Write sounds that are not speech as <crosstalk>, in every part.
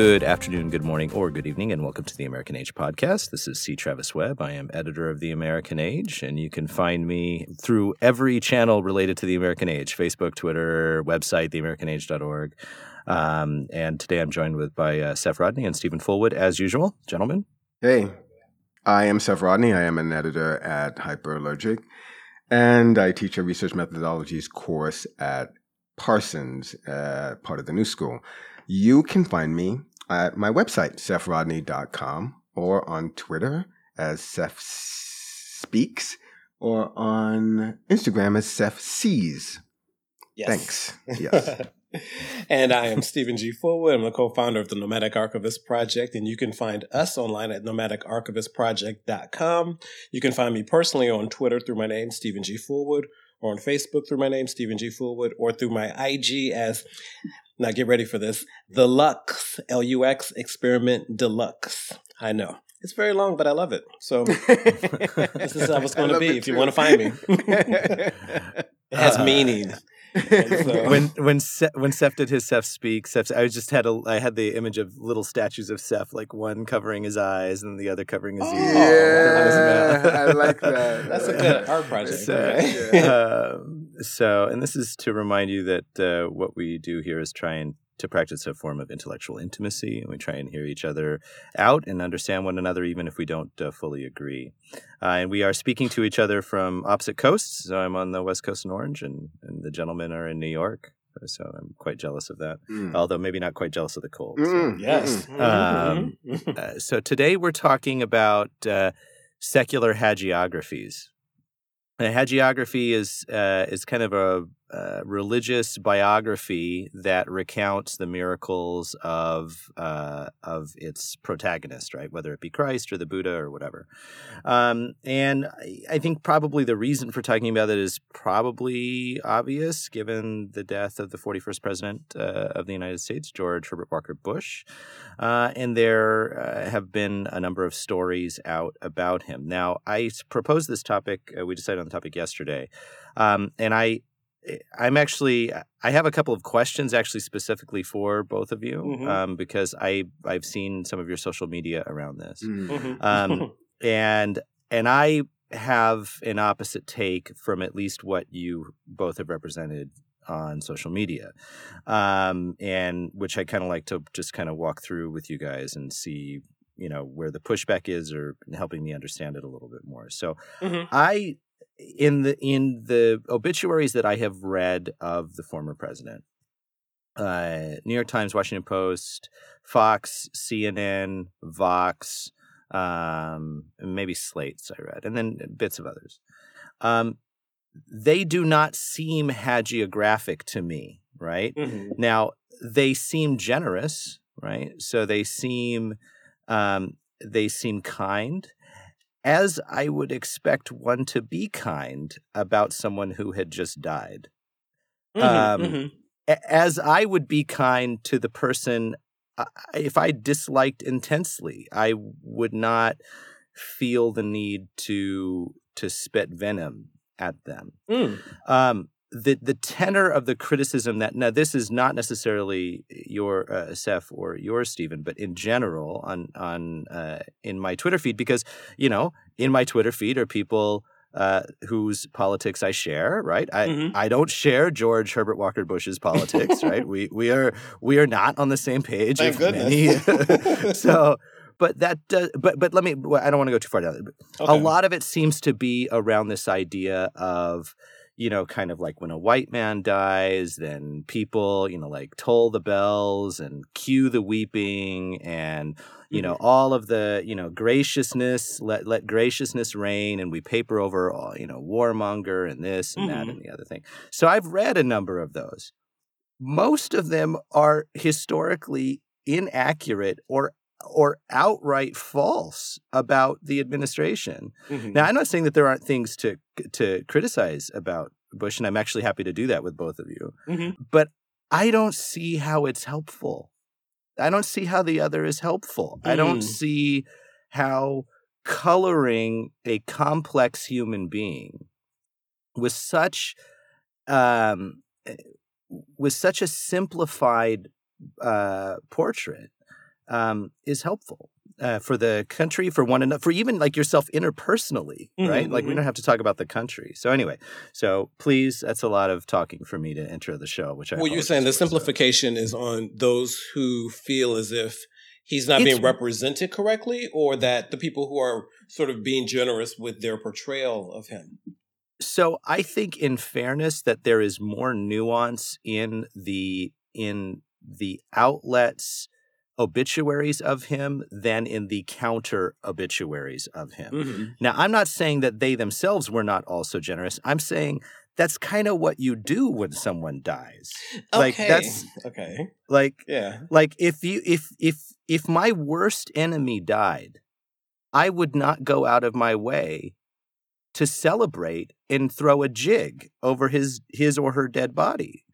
Good afternoon, good morning, or good evening, and welcome to the American Age podcast. This is C. Travis Webb. I am editor of the American Age, and you can find me through every channel related to the American Age Facebook, Twitter, website, theamericanage.org. Um, and today I'm joined with by uh, Seph Rodney and Steven Fullwood, as usual. Gentlemen. Hey, I am Seph Rodney. I am an editor at Hyperallergic, and I teach a research methodologies course at Parsons, uh, part of the New School. You can find me at my website, sephrodney.com, or on Twitter as Seph Speaks, or on Instagram as Seph Sees. Yes. Thanks. Yes. <laughs> and I am Steven G. Fullwood. I'm the co-founder of the Nomadic Archivist Project, and you can find us online at nomadicarchivistproject.com. You can find me personally on Twitter through my name, Steven G. Fullwood, or on Facebook through my name, Steven G. Fullwood, or through my IG as now get ready for this. The Lux, L-U-X, Experiment Deluxe. I know. It's very long, but I love it. So <laughs> this is how it's going to be if you want to find me. <laughs> it has uh, meaning. So. when when Se- when Seph did his Seph speak, Seph, I just had a I had the image of little statues of Seph, like one covering his eyes and the other covering his ears. Yeah, I like that. <laughs> That's a good art project. So, okay. uh, so, and this is to remind you that uh, what we do here is try and to practice a form of intellectual intimacy. And we try and hear each other out and understand one another, even if we don't uh, fully agree. Uh, and we are speaking to each other from opposite coasts. So I'm on the West Coast in Orange, and, and the gentlemen are in New York. So I'm quite jealous of that, mm. although maybe not quite jealous of the cold. Mm. So. Yes. Um, uh, so today we're talking about uh, secular hagiographies. A hagiography is uh, is kind of a uh, religious biography that recounts the miracles of uh, of its protagonist, right? Whether it be Christ or the Buddha or whatever. Um, and I, I, think probably the reason for talking about it is probably obvious, given the death of the 41st president uh, of the United States, George Herbert Walker Bush. Uh, and there uh, have been a number of stories out about him. Now, I proposed this topic. we decided on the topic yesterday. Um, and I I'm actually I have a couple of questions actually specifically for both of you mm-hmm. um, because I I've seen some of your social media around this, mm. mm-hmm. um, <laughs> and and I have an opposite take from at least what you both have represented on social media, um, and which I kind of like to just kind of walk through with you guys and see you know where the pushback is or helping me understand it a little bit more. So mm-hmm. I in the in the obituaries that I have read of the former president, uh, New York Times, Washington Post, Fox, CNN, Vox, um, maybe Slate's I read, and then bits of others. Um, they do not seem hagiographic to me, right? Mm-hmm. Now they seem generous, right? So they seem um, they seem kind as I would expect one to be kind about someone who had just died. Mm-hmm, um, mm-hmm. As I would be kind to the person uh, if I disliked intensely, I would not feel the need to to spit venom at them. Mm. Um, the the tenor of the criticism that now this is not necessarily your uh, Seph or your Steven, but in general on on uh, in my Twitter feed because you know in my Twitter feed are people uh, whose politics I share, right? I mm-hmm. I don't share George Herbert Walker Bush's politics, right? <laughs> we we are we are not on the same page. Thank goodness. Many, <laughs> <laughs> so but that does, but but let me I don't want to go too far down. Okay. A lot of it seems to be around this idea of you know, kind of like when a white man dies, then people, you know, like toll the bells and cue the weeping and, you know, mm-hmm. all of the, you know, graciousness, let, let graciousness reign and we paper over, all, you know, warmonger and this and mm-hmm. that and the other thing. So I've read a number of those. Most of them are historically inaccurate or or outright false about the administration. Mm-hmm. Now, I'm not saying that there aren't things to to criticize about Bush, and I'm actually happy to do that with both of you. Mm-hmm. But I don't see how it's helpful. I don't see how the other is helpful. Mm. I don't mm. see how coloring a complex human being with such um, eh, with such a simplified uh, portrait um, is helpful uh, for the country, for one another, for even like yourself interpersonally, Mhm, right? Like we mhm. don't have to talk about the country. So anyway, so please, that's a lot of talking for me to enter the show, which I Well, you're saying the for, so. simplification is on those who feel as if he's not It's- being represented correctly, or that the people who are sort of being generous with their portrayal of him. So I think, in fairness, that there is more nuance in the in the outlets obituaries of him than in the counter obituaries of him. Mhm. Now, I'm not saying that they themselves were not also generous. I'm saying that's kind of what you do when someone dies. Like, that's- okay. Like Yeah. like if you if if if my worst enemy died, I would not go out of my way to celebrate and throw a jig over his his or her dead body.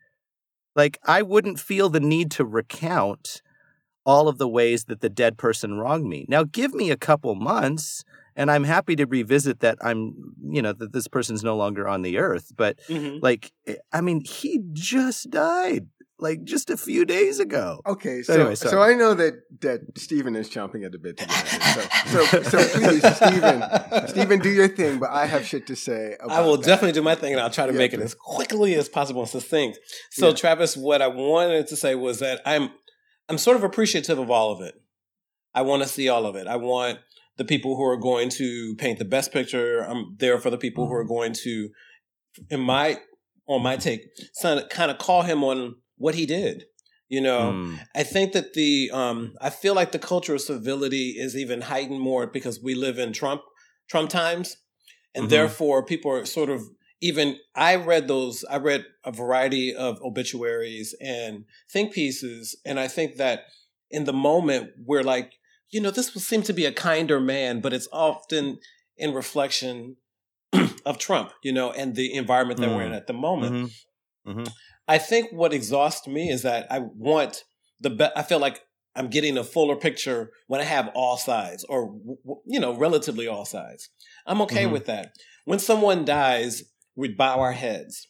Like I wouldn't feel the need to recount all of the ways that the dead person wronged me. Now give me a couple months and I'm happy to revisit that I'm you know that this person's no longer on the earth, but Mhm. like eh, I mean he just died like just a few days ago. Okay, So so anyway, so. I know that that Steven is chomping at the bit to get at this. So, so <laughs> so please, Steven, Steven, do your thing. But I have shit to say. About I will that. definitely do my thing and I'll try to Yeah, make it as quickly as possible and succinct. So Yeah. Travis, what I wanted to say was that I'm I'm sort of appreciative of all of it. I want to see all of it. I want the people who are going to paint the best picture. I'm there for the people Mm-hmm. who are going to in my on my take, kind of call him on what he did. You know, Mm. I think that the um, I feel like the culture of civility is even heightened more because we live in Trump Trump times, and Mhm. therefore people are sort of even. I read those. I read a variety of obituaries and think pieces, and I think that in the moment we're like, you know, this will seem to be a kinder man, but it's often in reflection <clears throat> of Trump, you know, and the environment that we're in Mm. at the moment. Mhm. Mhm. I think what exhausts me is that I want the be- I feel like I'm getting a fuller picture when I have all sides or you know relatively all sides. I'm okay Mhm. with that. When someone dies, we bow our heads.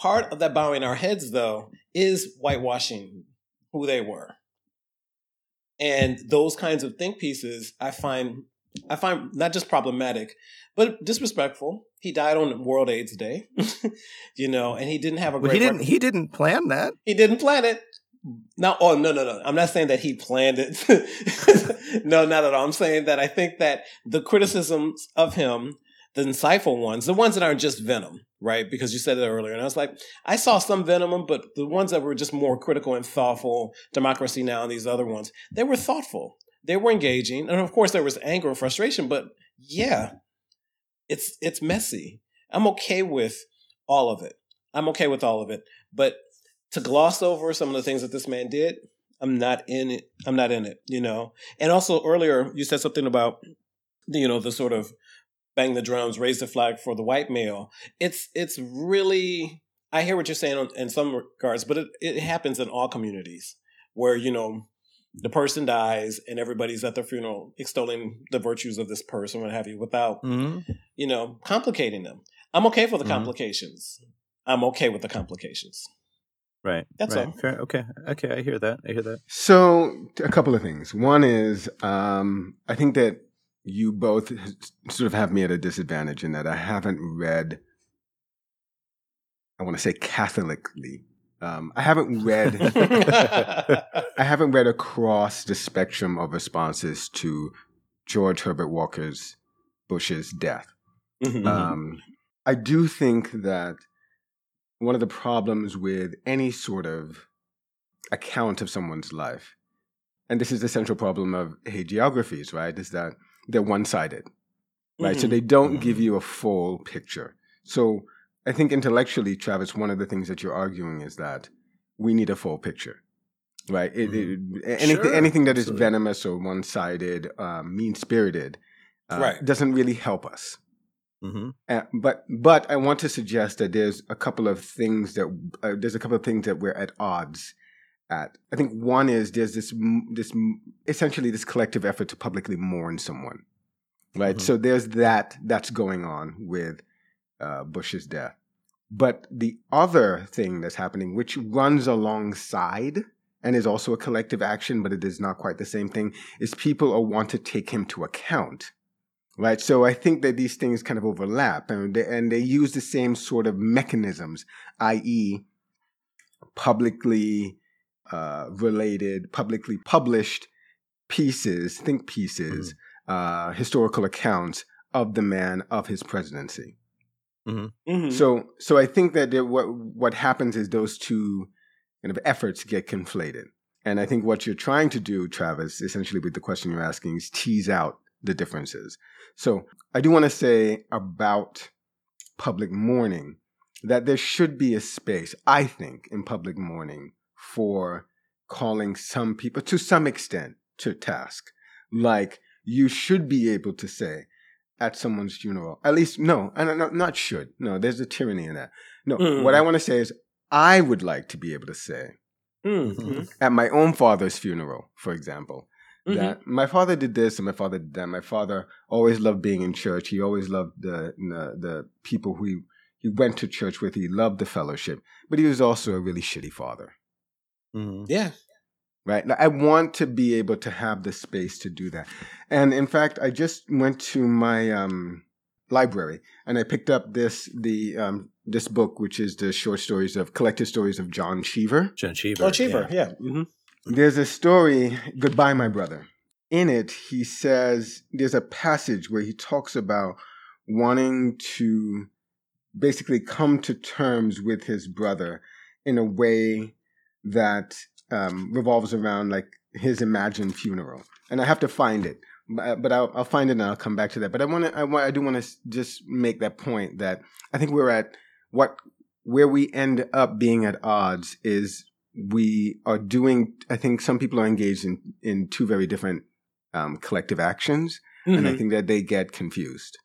Part of that bowing our heads though is whitewashing who they were. And those kinds of think pieces I find I find not just problematic, but disrespectful. He died on World AIDS Day, <laughs> you know, and he didn't have a great. he didn't. He didn't plan that. he didn't plan it. No, oh no, no, no. I'm not saying that he planned it. <laughs> no, not at all. I'm saying that I think that the criticisms of him, the insightful ones, the ones that aren't just venom, right? Because you said it earlier, and I was like, I saw some venom, but the ones that were just more critical and thoughtful, Democracy Now, and these other ones, they were thoughtful. They were engaging, and of course, there was anger and frustration. But yeah, it's it's messy. I'm okay with all of it. I'm okay with all of it, but to gloss over some of the things that this man did, I'm not in it. I'm not in it, you know. And also earlier, you said something about, you know, the sort of bang the drums, raise the flag for the white male. It's it's really. I hear what you're saying in some regards, but it, it happens in all communities where you know the person dies and everybody's at their funeral extolling the virtues of this person, what have you, without hmm you know complicating them. I'm okay for the Mhm. complications. I'm okay with the complications. Right. That's right. all. Fair. Okay. Okay. I hear that. I hear that. So, a couple of things. One is, um, I think that you both sort of have me at a disadvantage in that I haven't read, I want to say Catholically. Um, I haven't read, <laughs> I haven't read across the spectrum of responses to George Herbert Walker's Bush's death. Mhm. Um, I do think that one of the problems with any sort of account of someone's life, and this is the central problem of hagiographies, right, is that they're one sided, right? So Mhm. they don't give Mhm. you a full picture. So I think intellectually, Travis, one of the things that you're arguing is that we need a full picture. Right. It, it, anything, Sure, anything that is absolutely. venomous or one-sided, um, mean-spirited, uh, Right. doesn't really help us. hmm Uh, but but I want to suggest that there's a couple of things that uh, there's a couple of things that we're at odds at. I think one is there's this this essentially this collective effort to publicly mourn someone, right? Mhm. So there's that that's going on with uh, Bush's death. But the other thing that's happening, which runs alongside and is also a collective action, but it is not quite the same thing, is people want to take him to account. Right. So I think that these things kind of overlap and they, and they use the same sort of mechanisms, i.e., publicly uh, related, publicly published pieces, think pieces, mm-hmm. uh, historical accounts of the man of his presidency. Mm-hmm. Mm-hmm. So, so I think that there, what what happens is those two kind of efforts get conflated, and I think what you're trying to do, Travis, essentially with the question you're asking, is tease out the differences. So, I do want to say about public mourning that there should be a space, I think, in public mourning for calling some people to some extent to task. Like you should be able to say, at someone's funeral. At least, no, and not should. No, there's a tyranny in that. No, mm. what I want to say is, I would like to be able to say mm-hmm. <laughs> at my own father's funeral, for example, mm-hmm. that my father did this and my father did that. My father always loved being in church. He always loved the the, the people who he, he went to church with. He loved the fellowship, but he was also a really shitty father. Mm-hmm. Yeah, right? I want to be able to have the space to do that. And in fact, I just went to my um, library and I picked up this the um, this book, which is the short stories of collected stories of John Cheever. John Cheever. Oh, Cheever, yeah. yeah. Mm-hmm. There's a story, Goodbye, My Brother. In it, he says there's a passage where he talks about wanting to basically come to terms with his brother in a way that um, revolves around like his imagined funeral, and I have to find it. But, I'll, I'll, find it and I'll come back to that. But I want to, I, I do want to just make that point that I think we're at what where we end up being at odds is we are doing. I think some people are engaged in in two very different um, collective actions, mm-hmm. and I mm-hmm. think that they get confused.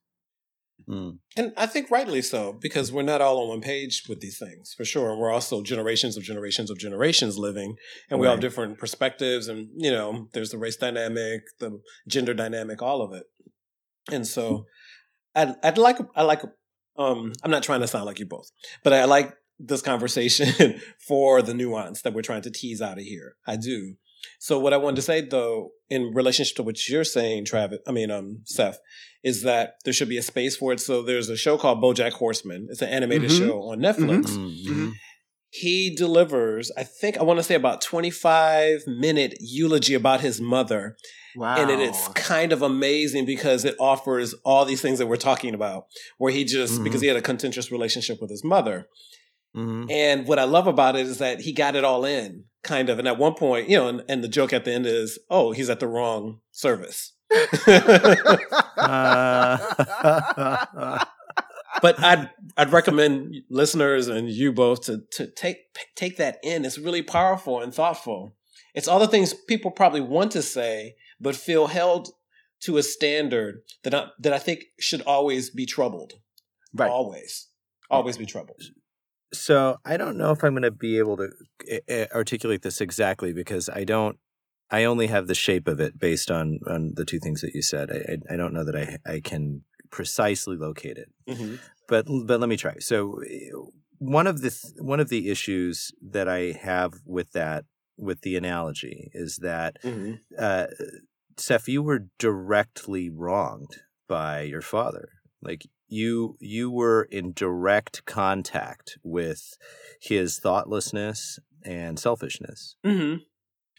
Mm. And I think rightly so, because we're not all on one page with these things, for sure. We're also generations of generations of generations living, and we all have different perspectives. And, you know, there's the race dynamic, the gender dynamic, all of it. And so I'd, I'd like, I like, um, I'm not trying to sound like you both, but I like this conversation <laughs> for the nuance that we're trying to tease out of here. I do. So what I wanted to say though, in relationship to what you're saying, Travis, I mean, um, Seph, is that there should be a space for it. So there's a show called BoJack Horseman. It's an animated mm-hmm. show on Netflix. Mm-hmm. mm-hmm. mm-hmm. He delivers, I think I want to say about 25 minute eulogy about his mother. Wow. And it, it's kind of amazing because it offers all these things that we're talking about, where he just, mm-hmm. because he had a contentious relationship with his mother. Mm-hmm. And what I love about it is that he got it all in, kind of. And at one point, you know, and, and the joke at the end is, oh, he's at the wrong service. uh, <laughs> but I'd I'd recommend listeners and you both to to take take that in. It's really powerful and thoughtful. It's all the things people probably want to say, but feel held to a standard that I, that I think should always be troubled. Right. Always, always be troubled. So I don't know if I'm going to be able to uh, articulate this exactly because I don't. I only have the shape of it based on on the two things that you said. I I, I don't know that I I can precisely locate it. Mm-hmm. But but let me try. So one of the th- one of the issues that I have with that with the analogy is that mm-hmm. uh, Seph, you were directly wronged by your father. Like you you were in direct contact with his thoughtlessness and selfishness. Mm-hmm.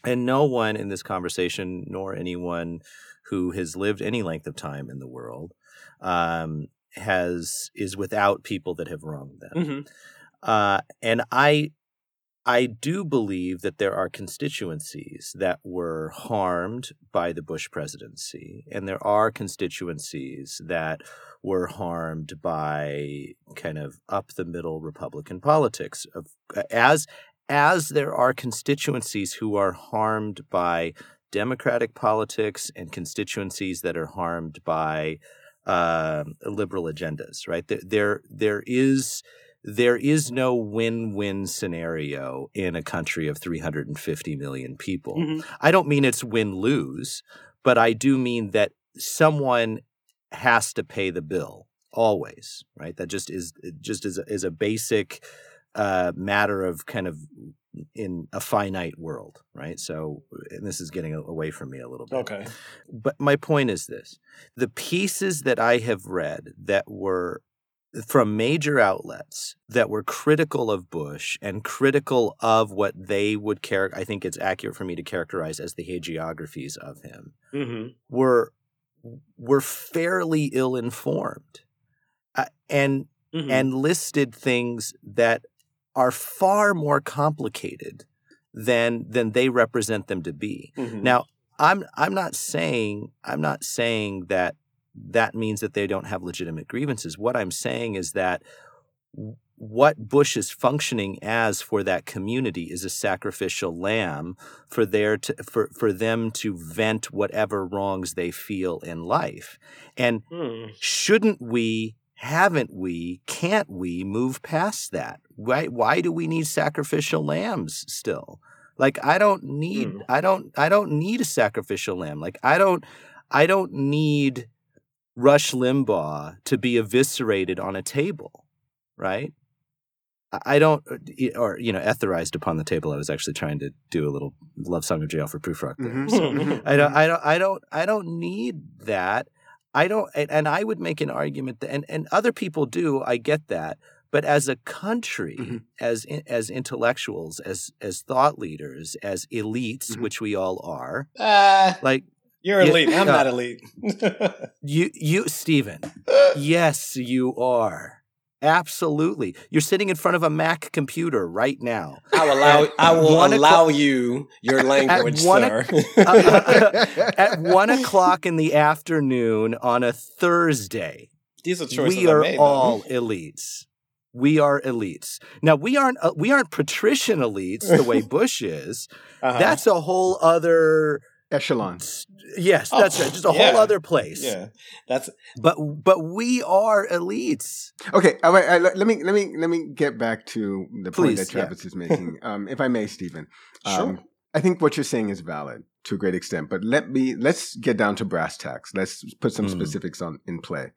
And no one in this conversation, nor anyone who has lived any length of time in the world, um, has is without people that have wronged them. Mm-hmm. Uh, and I I do believe that there are constituencies that were harmed by the Bush presidency, and there are constituencies that were harmed by kind of up the middle Republican politics. Of as as there are constituencies who are harmed by Democratic politics and constituencies that are harmed by uh, liberal agendas. Right there, there, there is there is no win-win scenario in a country of 350 million people. Mm-hmm. I don't mean it's win-lose, but I do mean that someone has to pay the bill always, right? That just is just is is a basic uh, matter of kind of in a finite world, right? So, and this is getting away from me a little bit. Okay. But my point is this the pieces that I have read that were from major outlets that were critical of Bush and critical of what they would care, I think it's accurate for me to characterize as the hagiographies of him, Mm-hmm. were were fairly ill informed, uh, and Mm-hmm. and listed things that are far more complicated than than they represent them to be. Mhm. Now, I'm I'm not saying I'm not saying that that means that they don't have legitimate grievances. What I'm saying is that what Bush is functioning as for that community is a sacrificial lamb for their to, for for them to vent whatever wrongs they feel in life. And Mm. shouldn't we haven't we can't we move past that why why do we need sacrificial lambs still like i don't need Hmm. i don't i don't need a sacrificial lamb like i don't i don't need rush limbaugh to be eviscerated on a table right I- I don't, or you know, etherized upon the table. I was actually trying to do a little love song of J. Alfred Prufrock there. Mhm. So Mhm. <laughs> I don't, I don't, I don't, I don't need that. I don't, and, and I would make an argument that, and, and other people do. I get that, but as a country, Mhm. as as intellectuals, as as thought leaders, as elites, Mhm. which we all are, Ah, like you're Yeah, elite. I'm uh, not elite. <laughs> you, you, Steven. <laughs> yes, you are. Absolutely, you're sitting in front of a Mac computer right now. I'll allow. At I will allow you your <laughs> language, one sir. <laughs> At one o'clock in the afternoon on a Thursday. These are choices we are made, though. all elites. We are elites. Now we aren't uh, we aren't patrician elites the way <laughs> Bush is. Uh-huh. That's a whole other Echelon. yes, Oh, that's right. Just a yeah. whole other place. yeah. That's But but we are elites. Okay, all right. uh, let, let me let me let me get back to the point Please, that yeah. Travis is making, <laughs> um, if I may, Steven. Sure. Um, I think what you're saying is valid to a great extent, but let me let's get down to brass tacks. Let's put some Mm. specifics on in play.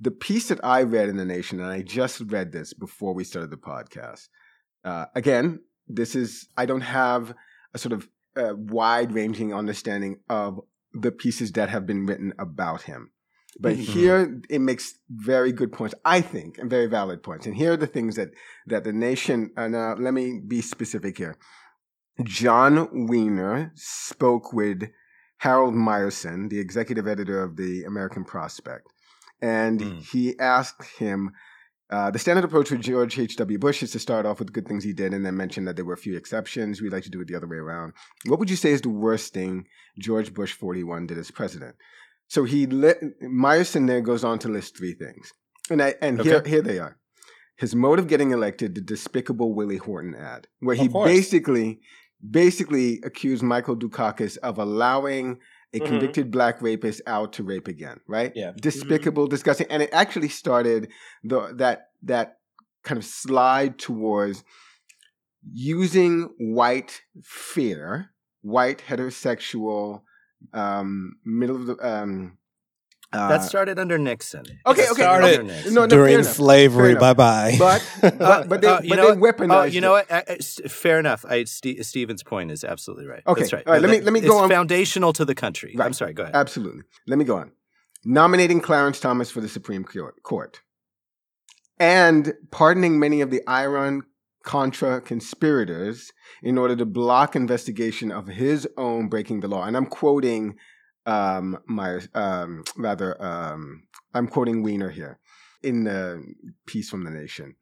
The piece that I read in the Nation, and I just read this before we started the podcast. Uh, again, this is I don't have a sort of uh, wide-ranging understanding of the pieces that have been written about him. But Mhm. here it makes very good points, I think, and very valid points. And here are the things that that the nation. And uh, let me be specific here. Jon Wiener spoke with Harold Meyerson, the executive editor of the American Prospect, and Mm. he asked him. Uh, the standard approach with George H.W. Bush is to start off with the good things he did and then mention that there were a few exceptions. We'd like to do it the other way around. What would you say is the worst thing George Bush 41 did as president? So he lit, Meyerson there goes on to list three things. And, I, and here, Okay. here they are. His mode of getting elected, the despicable Willie Horton ad, where he basically basically accused Michael Dukakis of allowing a Mhm. convicted black rapist out to rape again, right? Yeah. Despicable, disgusting. And it actually started the that that kind of slide towards using white fear, white heterosexual, um, middle of the um, uh, That started under Nixon. Okay, That okay, started Nixon. No, no, during enough, slavery. enough. Bye bye. But but <laughs> but they, Uh, you but know they what? weaponized. Oh, you know it. what? Uh, uh, s- fair enough. I, Ste Steven's point is absolutely right. Okay, That's right. all right, let me- let me it's go on. foundational to the country. I'm sorry. Go ahead. Absolutely. Let me go on. Nominating Clarence Thomas for the Supreme Court- Court and pardoning many of the Iran Contra conspirators in order to block investigation of his own breaking the law. And I'm quoting um, my um, rather um, I'm quoting Wiener here in the piece from the Nation.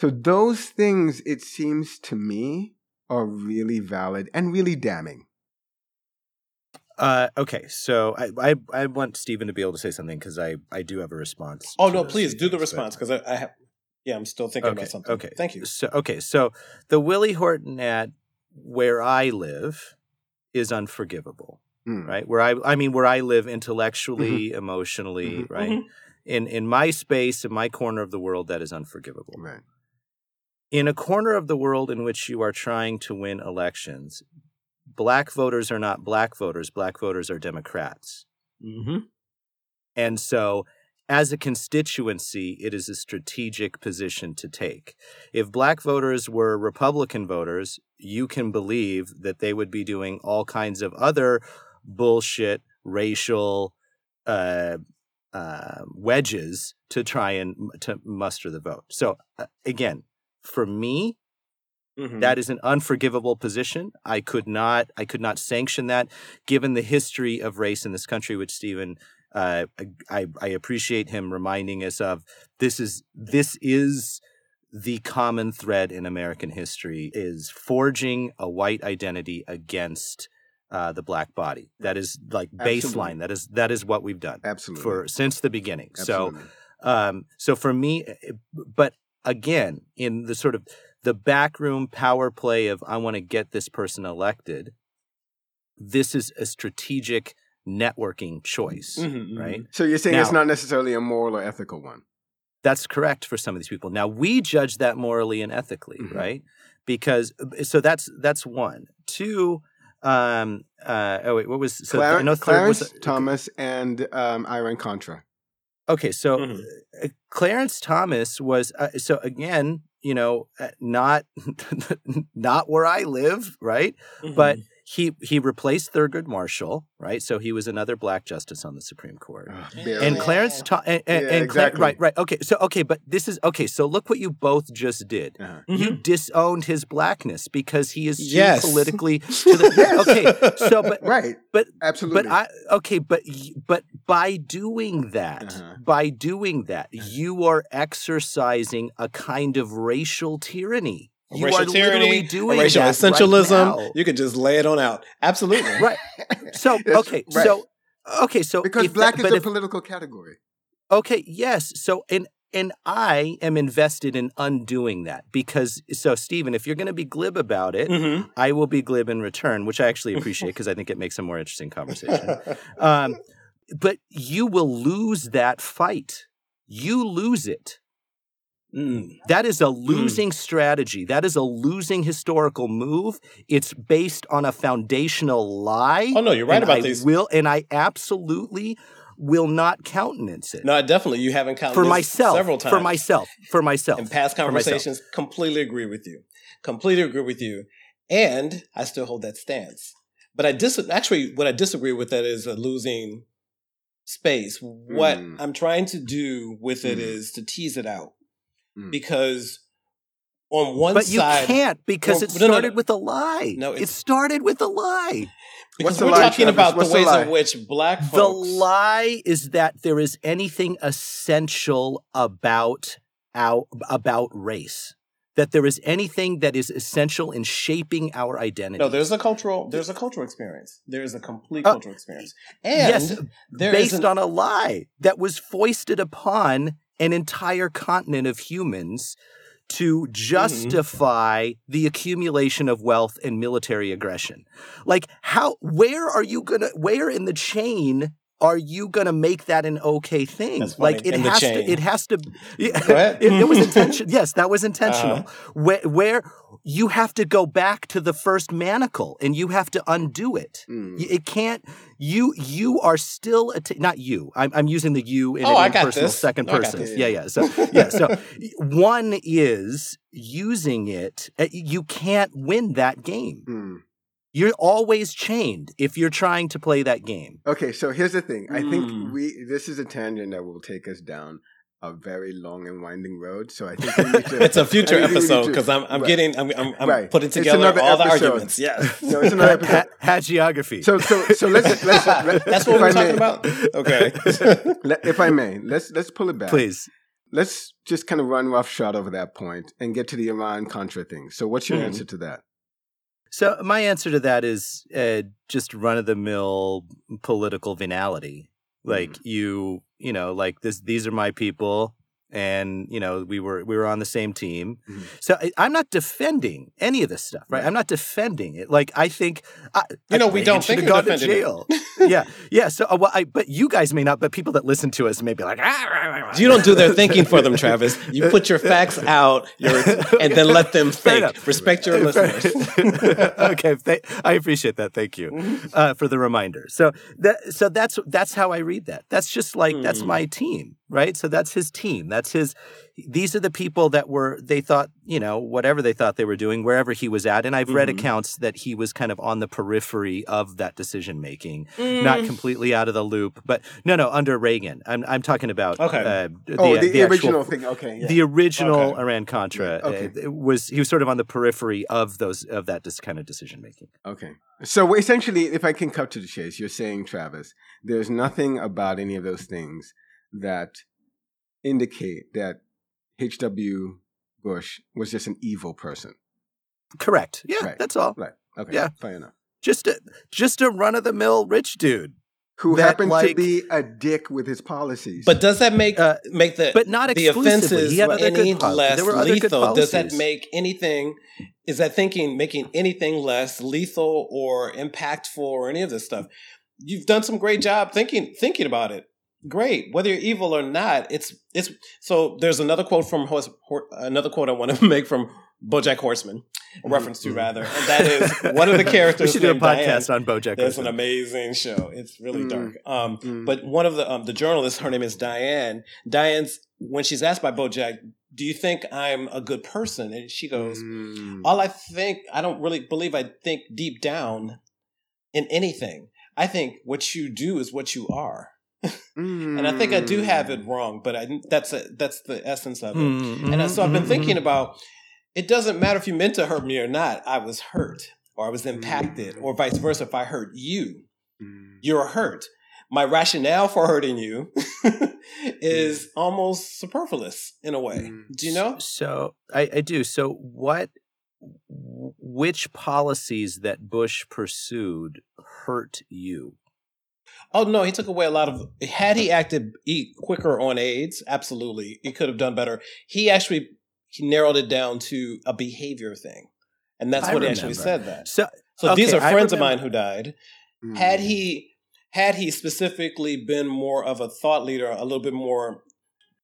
So those things, it seems to me, are really valid and really damning. Uh, okay, so I, I I want Steven to be able to say something because I I do have a response. oh no, please do the response because I, I have. Yeah, I'm still thinking Okay, about something. okay. Thank you. So okay, so the Willie Horton at where I live is unforgivable, Mm. right? Where I I mean where I live intellectually, emotionally, Mhm. right? Mhm. In in my space, in my corner of the world, that is unforgivable. Right. in a corner of the world in which you are trying to win elections, black voters are not black voters, black voters are Democrats. Mm-hmm. And so as a constituency, it is a strategic position to take. If black voters were Republican voters, you can believe that they would be doing all kinds of other bullshit, racial uh, uh, wedges to try and to muster the vote. So uh, again, for me, Mhm. that is an unforgivable position. I could not I could not sanction that given the history of race in this country, which Steven uh, I, I appreciate him reminding us of. This is this is the common thread in American history is forging a white identity against uh, the black body. That is like Absolutely. baseline. That is that is what we've done Absolutely. for since the beginning. So um, so for me, eh, but again, in the sort of the backroom power play of I want to get this person elected, this is a strategic networking choice, Mhm, mhm. right? so you're saying it's not necessarily a moral or ethical one. That's correct for some of these people. Now we judge that morally and ethically, Mhm. right? Because so that's that's one. Two. Um. Uh. Oh wait. What was so? Clar- I know Clarence was Thomas and um, Iran Contra. Okay, so Mhm. uh, Clarence Thomas was uh, so again, you know, uh, not <laughs> not where I live, right? But Mhm. He he replaced Thurgood Marshall, right? So he was another black justice on the Supreme Court. Ugh, And Clarence, Tho- and, and, Yeah, and Cla- exactly. right, right, okay. So, okay, but this is okay. So, look what you both just did. Uh-huh. You Mhm. disowned his blackness because he is too Yes. politically. <laughs> To the, Yes. Okay, so but <laughs> Right. but Absolutely. but I okay, but but by doing that, Uh-huh. by doing that, you are exercising a kind of racial tyranny. You racial are literally tyranny, doing racial that essentialism. Right now. you can just lay it on out. Absolutely. Right. <laughs> So okay, right. so okay, so because if black that- is a if, political category. okay, yes. So and and I am invested in undoing that because so Steven, if you're going to be glib about it, Mhm. I will be glib in return, which I actually appreciate because I think it makes a more interesting conversation. <laughs> um, but you will lose that fight. You lose it. Mm. That is a losing strategy. That is a losing historical move. It's based on a foundational lie. Oh no, you're right and about I these. Will and I absolutely will not countenance it No, I definitely. You haven't counted for myself. several times. For myself. For myself. in past conversations, completely agree with you. Completely agree with you. And I still hold that stance. But I dis actually what I disagree with that is a losing space. What Mm. I'm trying to do with it Mm. is to tease it out. Mm. Because on one side. But you can't because Well, it no, no, no. started with a lie. No, it started with a lie. because What's the we're lie, talking Travis? about What's the the ways lie? in which black The lie is that there is anything essential about our, about race. That there is anything that is essential in shaping our identity. No, there's a cultural there's a cultural experience. There is a complete Uh, cultural experience. And yes, there is based an- on a lie that was foisted upon an entire continent of humans to Mm-hmm. justify the accumulation of wealth and military aggression. Like how where are you going to where in the chain are you going to make that an okay thing? Like it in has to it has to <laughs> it, it was <laughs> intentional. Yes, that was intentional. Uh-huh. Where where you have to go back to the first manacle and you have to undo it. Mm. It can't. You you are still a not you. I'm I'm using the you in Oh, an I impersonal second No, I got person. this. Yeah, yeah. So yeah. So <laughs> one is using it. uh, You can't win that game. Mm. You're always chained if you're trying to play that game. Okay, so here's the thing. I Mm. think we this is a tangent that will take us down a very long and winding road. So I think <laughs> to, it's a future I think we need episode because I'm I'm right. getting I'm I'm, I'm Right. putting together another all the arguments. Yeah. <laughs> No, it's another episode. hagiography. So so so let's let's, let <laughs> That's what we're I talking may- about. Okay. Let, if I may, let's let's pull it back. Please. Let's just kind of run roughshod over that point and get to the Iran Contra thing. So what's your Mhm. answer to that? So my answer to that is uh, just run of the mill political venality. Like mm-hmm. you, you know, like this. These are my people, and you know, we were we were on the same team. Mhm. So I, I'm not defending any of this stuff, right? I'm not defending it. Like I think, I, You know, we don't think gone to jail. <laughs> yeah, yeah. So uh, well, I but you guys may not, but people that listen to us may be like, ah, rah, rah, rah." You don't do their thinking for them, Travis. You put your facts <laughs> out, your, and then let them think. Respect your listeners. <laughs> okay, th- I appreciate that. Thank you Mm-hmm. uh, for the reminder. So that so that's that's how I read that. That's just like that's Mm. my team, right? So that's his team. That's his. These are the people that were they thought you know whatever they thought they were doing wherever he was at. And I've read Mhm. accounts that he was kind of on the periphery of that decision making, Mm. not completely out of the loop. But no, no, under Reagan, I'm I'm talking about Okay. uh, oh, the, actual- original thing. Okay. Yeah. the original Okay. Iran Contra Yeah, okay. uh, was he was sort of on the periphery of those of that dis- kind of decision making. Okay. So essentially, if I can cut to the chase, you're saying, Travis, there's nothing about any of those things that indicate that H.W. Bush was just an evil person. Correct. Yeah, Right. that's all. Right. Okay. Yeah. Fair enough. Just a just a run of the mill rich dude, Who That, happened to be a dick with his policies. But does that make Uh, make the but not the offenses He had other any policies. less There were other good lethal? Does that make anything? Is that thinking making anything less lethal or impactful or any of this stuff? You've done some great job thinking thinking about it. Great, whether you're evil or not. It's it's so. There's another quote from another quote I want to <laughs> make from BoJack Horseman, a reference to Mhm. rather, and that is one of the <laughs> we characters. should do a named Diane. podcast on BoJack. There's an amazing show. It's really Mm. dark. Um, Mm. but one of the um, the journalists, her name is Diane. Diane's when she's asked by BoJack, "Do you think I'm a good person?" and she goes, Mm. "All I think, I don't really believe. I think deep down in anything. I think what you do is what you are." And I think I do have it wrong, but I, that's a, that's the essence of it. Mm, And mhm, so I've been mhm, thinking mhm. about it doesn't matter if you meant to hurt me or not. I was hurt or I was impacted Mm. or vice versa. If I hurt you, Mm. you're hurt. My rationale for hurting you <laughs> is almost superfluous in a way. Mm. Do you know? So I, I do. So what? Which policies that Bush pursued hurt you? Oh no, he took away a lot of. Had he acted quicker on AIDS, absolutely, he could have done better. He actually he narrowed it down to a behavior thing, and that's I what he actually said. That So so these are friends of mine who died. Mm. Had he had he specifically been more of a thought leader, a little bit more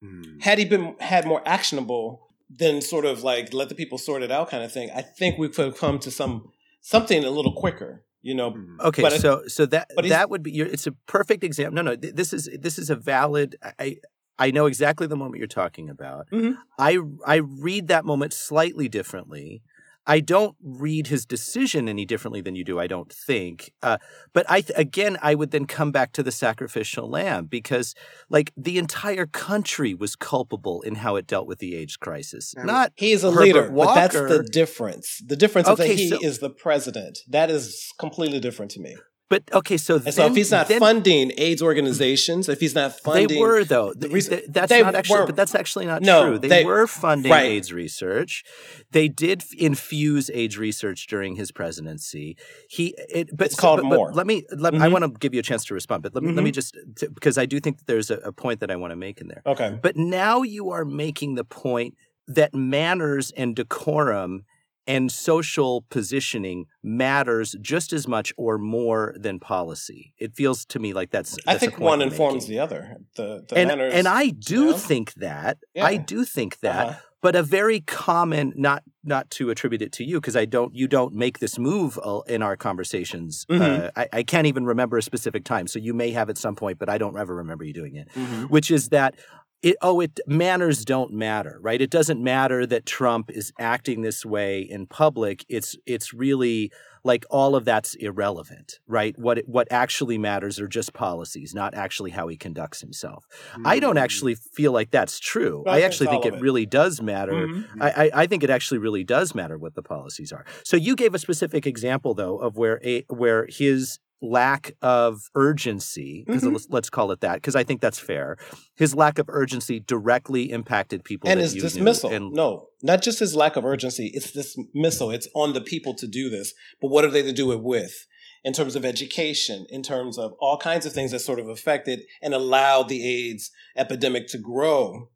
Mm. had he been had more actionable than sort of like let the people sort it out kind of thing, I think we could have come to some something a little quicker. You know, Mm. Okay, But so so that but that would be your, it's a perfect example. No, no, th- this is this is a valid. I I know exactly the moment you're talking about. Mhm. I I read that moment slightly differently. I don't read his decision any differently than you do. I don't think. Uh, but I th- again, I would then come back to the sacrificial lamb because, like, the entire country was culpable in how it dealt with the AIDS crisis. Yeah. Not he is a Herbert leader, but that's the difference. The difference is Okay, that he so- is the president. That is completely different to me. But okay. So then, so if he's not then funding AIDS organizations, if he's not funding, They were though. the reason- that's not actually, were- but that's actually not No, true. They, they- were funding right. AIDS research. They did infuse AIDS research during his presidency. He, it, but It's called but, but more. Let me. Let, I Mhm. want to give you a chance to respond, but let me. Let me just t- because I do think that there's a, a point that I want to make in there. okay, But now you are making the point that manners and decorum and social positioning matters just as much or more than policy. It feels to me like that's. I that's a think one informs making. the other. The, the and manners, and I do know? think that. Yeah. I do think that. Uh-huh. But a very common, not not to attribute it to you, because I don't, you don't make this move uh, in our conversations. Mhm. Uh, I, I can't even remember a specific time, so you may have at some point, but I don't ever remember you doing it Mhm. which is that it oh it manners don't matter right it doesn't matter that trump is acting this way in public it's it's really like all of that's irrelevant right what what actually matters are just policies not actually how he conducts himself i don't Mm. actually feel like that's true I i actually think it it. really does matter Mhm. I, I, I think it actually really does matter what the policies are. So you gave a specific example though of where a where his lack of urgency, because Mhm. let's, let's call it that, because I think that's fair. His lack of urgency directly impacted people and his dismissal. and- no, not just his lack of urgency. It's dismissal. It's on the people to do this. But what are they to do it with? In terms of education, in terms of all kinds of things that sort of affected and allowed the AIDS epidemic to grow.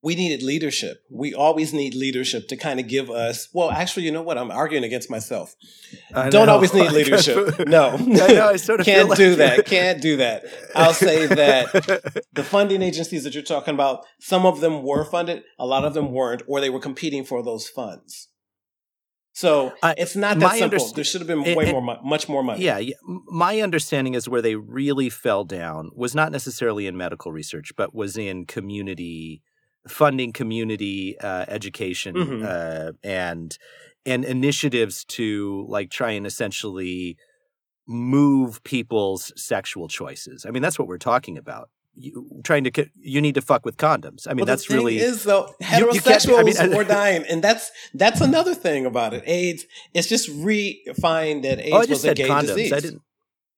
We needed leadership. We always need leadership to kind of give us. Well, actually, you know what? I'm arguing against myself. I Don't know. always need <laughs> leadership. No, <laughs> I know. I sort of can't like do that. Can't do that. I'll say <laughs> that the funding agencies that you're talking about, some of them were funded, a lot of them weren't, or they were competing for those funds. So I- it's not that simple. there should have been way and- more, mo- much more money. Yeah, yeah. My understanding is where they really fell down was not necessarily in medical research, but was in community funding, community uh, education, Mhm. uh, and and initiatives to like try and essentially move people's sexual choices. I mean, that's what we're talking about. You, trying to, you need to fuck with condoms. I mean, Well, that's really is though you can't be- I mean, I- were <laughs> dying, and that's that's another thing about it. AIDS, it's just refined that AIDS oh, I was just a gay condoms. disease. I didn't.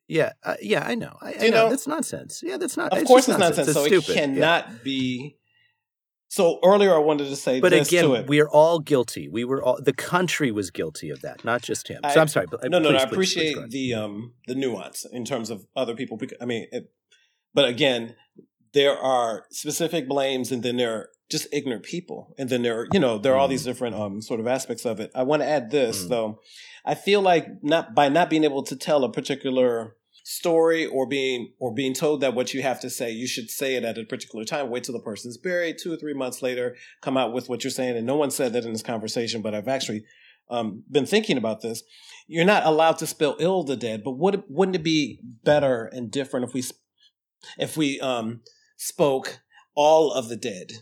Yeah, uh, yeah, I know. I, You know. know- that's nonsense. Yeah, that's not. Of it's course, just it's nonsense. It's so stupid. it Yeah. cannot be. So earlier, I wanted to say But this again, to it. we are all guilty. We were all the country was guilty of that, not just him. I- so I'm sorry. But, no, no, no. please, I please, please appreciate the um the nuance in terms of other people. Because, I mean, it, but again, there are specific blames, and then there are just ignorant people, and then there are you know there are all Mm. these different um sort of aspects of it. I want to add this Mm. though. I feel like not by not being able to tell a particular story or being or being told that what you have to say you should say it at a particular time. Wait till the person's buried. Two or three months later come out with what you're saying and no one said that in this conversation but i've actually um, been thinking about this. You're not allowed to spill ill the dead but would, wouldn't it be better and different if we if we um, spoke all of the dead?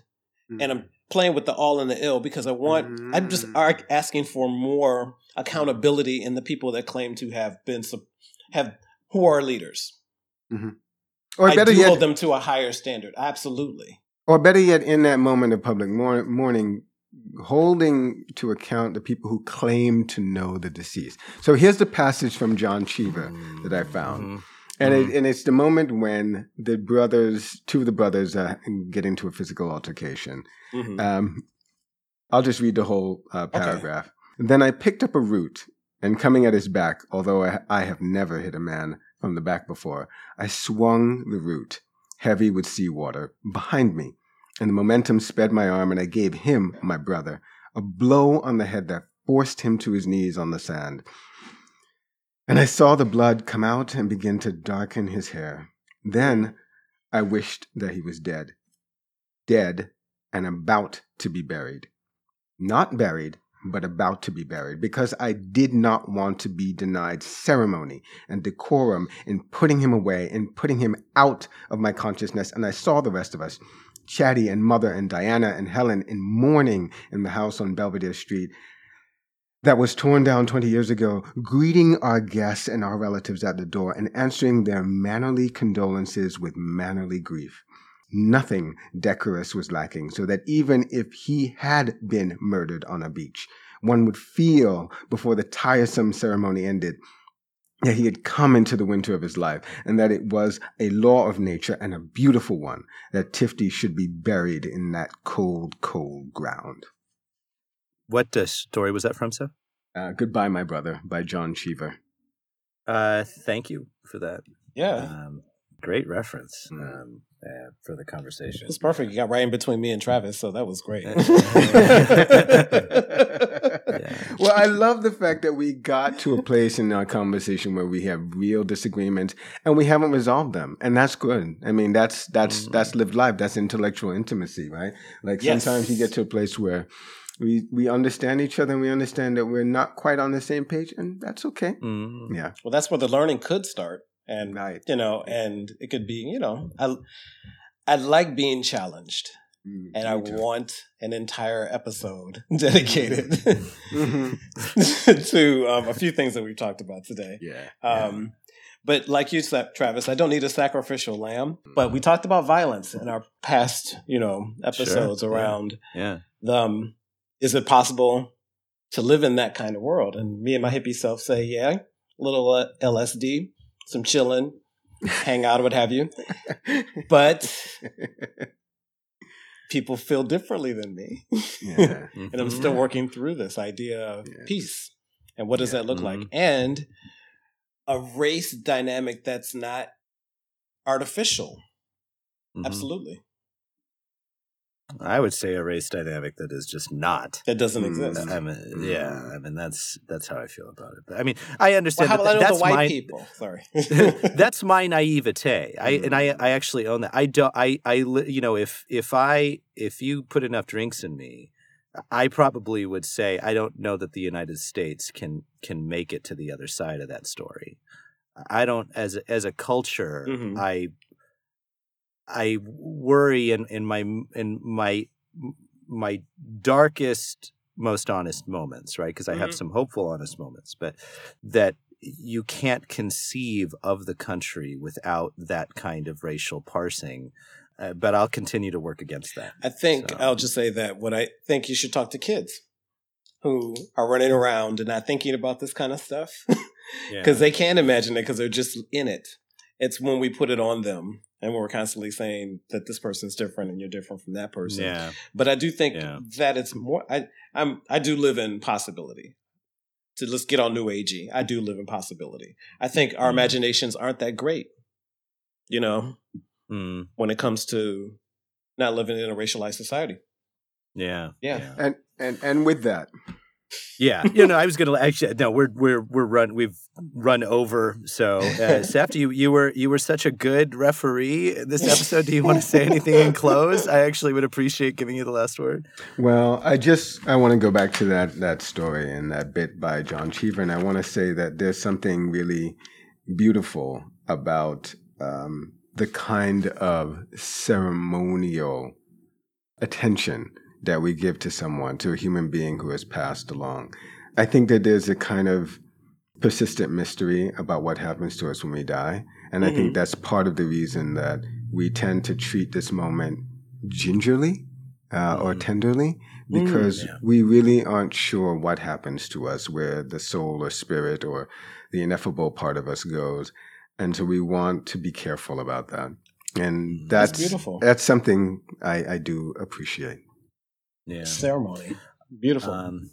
And i'm playing with the all and the ill because i want i'm just Mm. asking for more accountability in the people that claim to have been have who are leaders or i better do yet, hold them to a higher standard absolutely Or better yet, in that moment of public mour- mourning, holding to account the people who claim to know the deceased. So here's the passage from John Cheever that I found. Mhm. And, it, and it's the moment when the brothers, two of the brothers, uh, get into a physical altercation. Mhm. Um, I'll just read the whole uh, paragraph. Then I picked up a root, and coming at his back, although I, I have never hit a man from the back before, I swung the root, heavy with seawater, behind me, and the momentum sped my arm, and I gave him, my brother, a blow on the head that forced him to his knees on the sand. And I saw the blood come out and begin to darken his hair. Then I wished that he was dead. Dead and about to be buried. Not buried, but about to be buried, because I did not want to be denied ceremony and decorum in putting him away and putting him out of my consciousness. And I saw the rest of us, Chatty and Mother and Diana and Helen, in mourning in the house on Belvedere Street that was torn down 20 years ago, greeting our guests and our relatives at the door and answering their mannerly condolences with mannerly grief. Nothing decorous was lacking, so that even if he had been murdered on a beach, one would feel before the tiresome ceremony ended that he had come into the winter of his life, and that it was a law of nature and a beautiful one that Tifty should be buried in that cold, cold ground. What uh, story was that from, sir? Uh, Goodbye, My Brother by John Cheever. Uh, thank you for that. yeah Um, great reference Mm. um, uh, for the conversation. it's perfect you got right in between me and travis so that was great <laughs> Well, I love the fact that we got to a place in our conversation where we have real disagreements and we haven't resolved them, and that's good. I mean, that's that's Mm. that's lived life. That's intellectual intimacy, right? Like Yes. sometimes you get to a place where we we understand each other and we understand that we're not quite on the same page, and that's okay. Mm. Yeah, well that's where the learning could start and right. you know and it could be you know i i like being challenged Mm, and i too. want an entire episode <laughs> dedicated Mhm. <laughs> to um, a few things that we've talked about today Yeah. um, But like you said, Travis, I don't need a sacrificial lamb. But we talked about violence in our past, you know, episodes yeah. around Yeah. the, um, is it possible to live in that kind of world? And me and my hippie self say, yeah, a little uh, LSD, some chilling, <laughs> hang out, what have you. But people feel differently than me. yeah. <laughs> and I'm still working through this idea of Yeah. peace and what does Yeah. that look Mhm. like and a race dynamic that's not artificial Mhm. absolutely I would say a race dynamic that is just not. that doesn't Mm. exist I mean, yeah. I mean, that's that's how I feel about it. But I mean, I well, understand how that about th- that that's the white my people sorry <laughs> <laughs> that's my naivete. I and I I actually own that. I don't. I I you know if if I if you put enough drinks in me, I probably would say I don't know that the United States can can make it to the other side of that story. I don't as a, as a culture. Mhm. I I worry in in my in my my darkest most honest moments, right? Because I have Mhm. some hopeful honest moments, but that you can't conceive of the country without that kind of racial parsing. Uh, but I'll continue to work against that. I think So- I'll just say that what I think you should talk to kids who are running around and not thinking about this kind of stuff <laughs> because they can't imagine it because they're just in it. It's when we put it on them and we're constantly saying that this person's different and you're different from that person. yeah, But I do think Yeah. that it's more. I I'm I do live in possibility. To let's get on new agey. I do live in possibility. I think our Mm. imaginations aren't that great. You know, Mm, when it comes to not living in a racialized society. yeah, Yeah. And and and with that, yeah. You know, I was gonna actually no. We're we're we're run. We've run over. So, uh, you you were you were such a good referee this episode. Do you want to say anything in close? I actually would appreciate giving you the last word. Well, I just I want to go back to that that story and that bit by John Cheever, and I want to say that there's something really beautiful about um, the kind of ceremonial attention that we give to someone, to a human being who has passed along. I think that there's a kind of persistent mystery about what happens to us when we die, and I think that's part of the reason that we tend to treat this moment gingerly uh, or Mhm. tenderly because yeah. we really aren't sure what happens to us, where the soul or spirit or the ineffable part of us goes. And so we want to be careful about that. And Mm. that's, That's beautiful. That's something I, I do appreciate. Yeah. Ceremony. Beautiful. Um,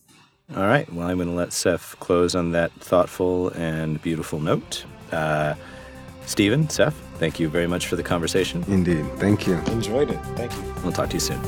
all right. Well, I'm going to let Seph close on that thoughtful and beautiful note. Uh, Steven, Seph, thank you very much for the conversation. Indeed. Thank you. Enjoyed it. Thank you. We'll talk to you soon.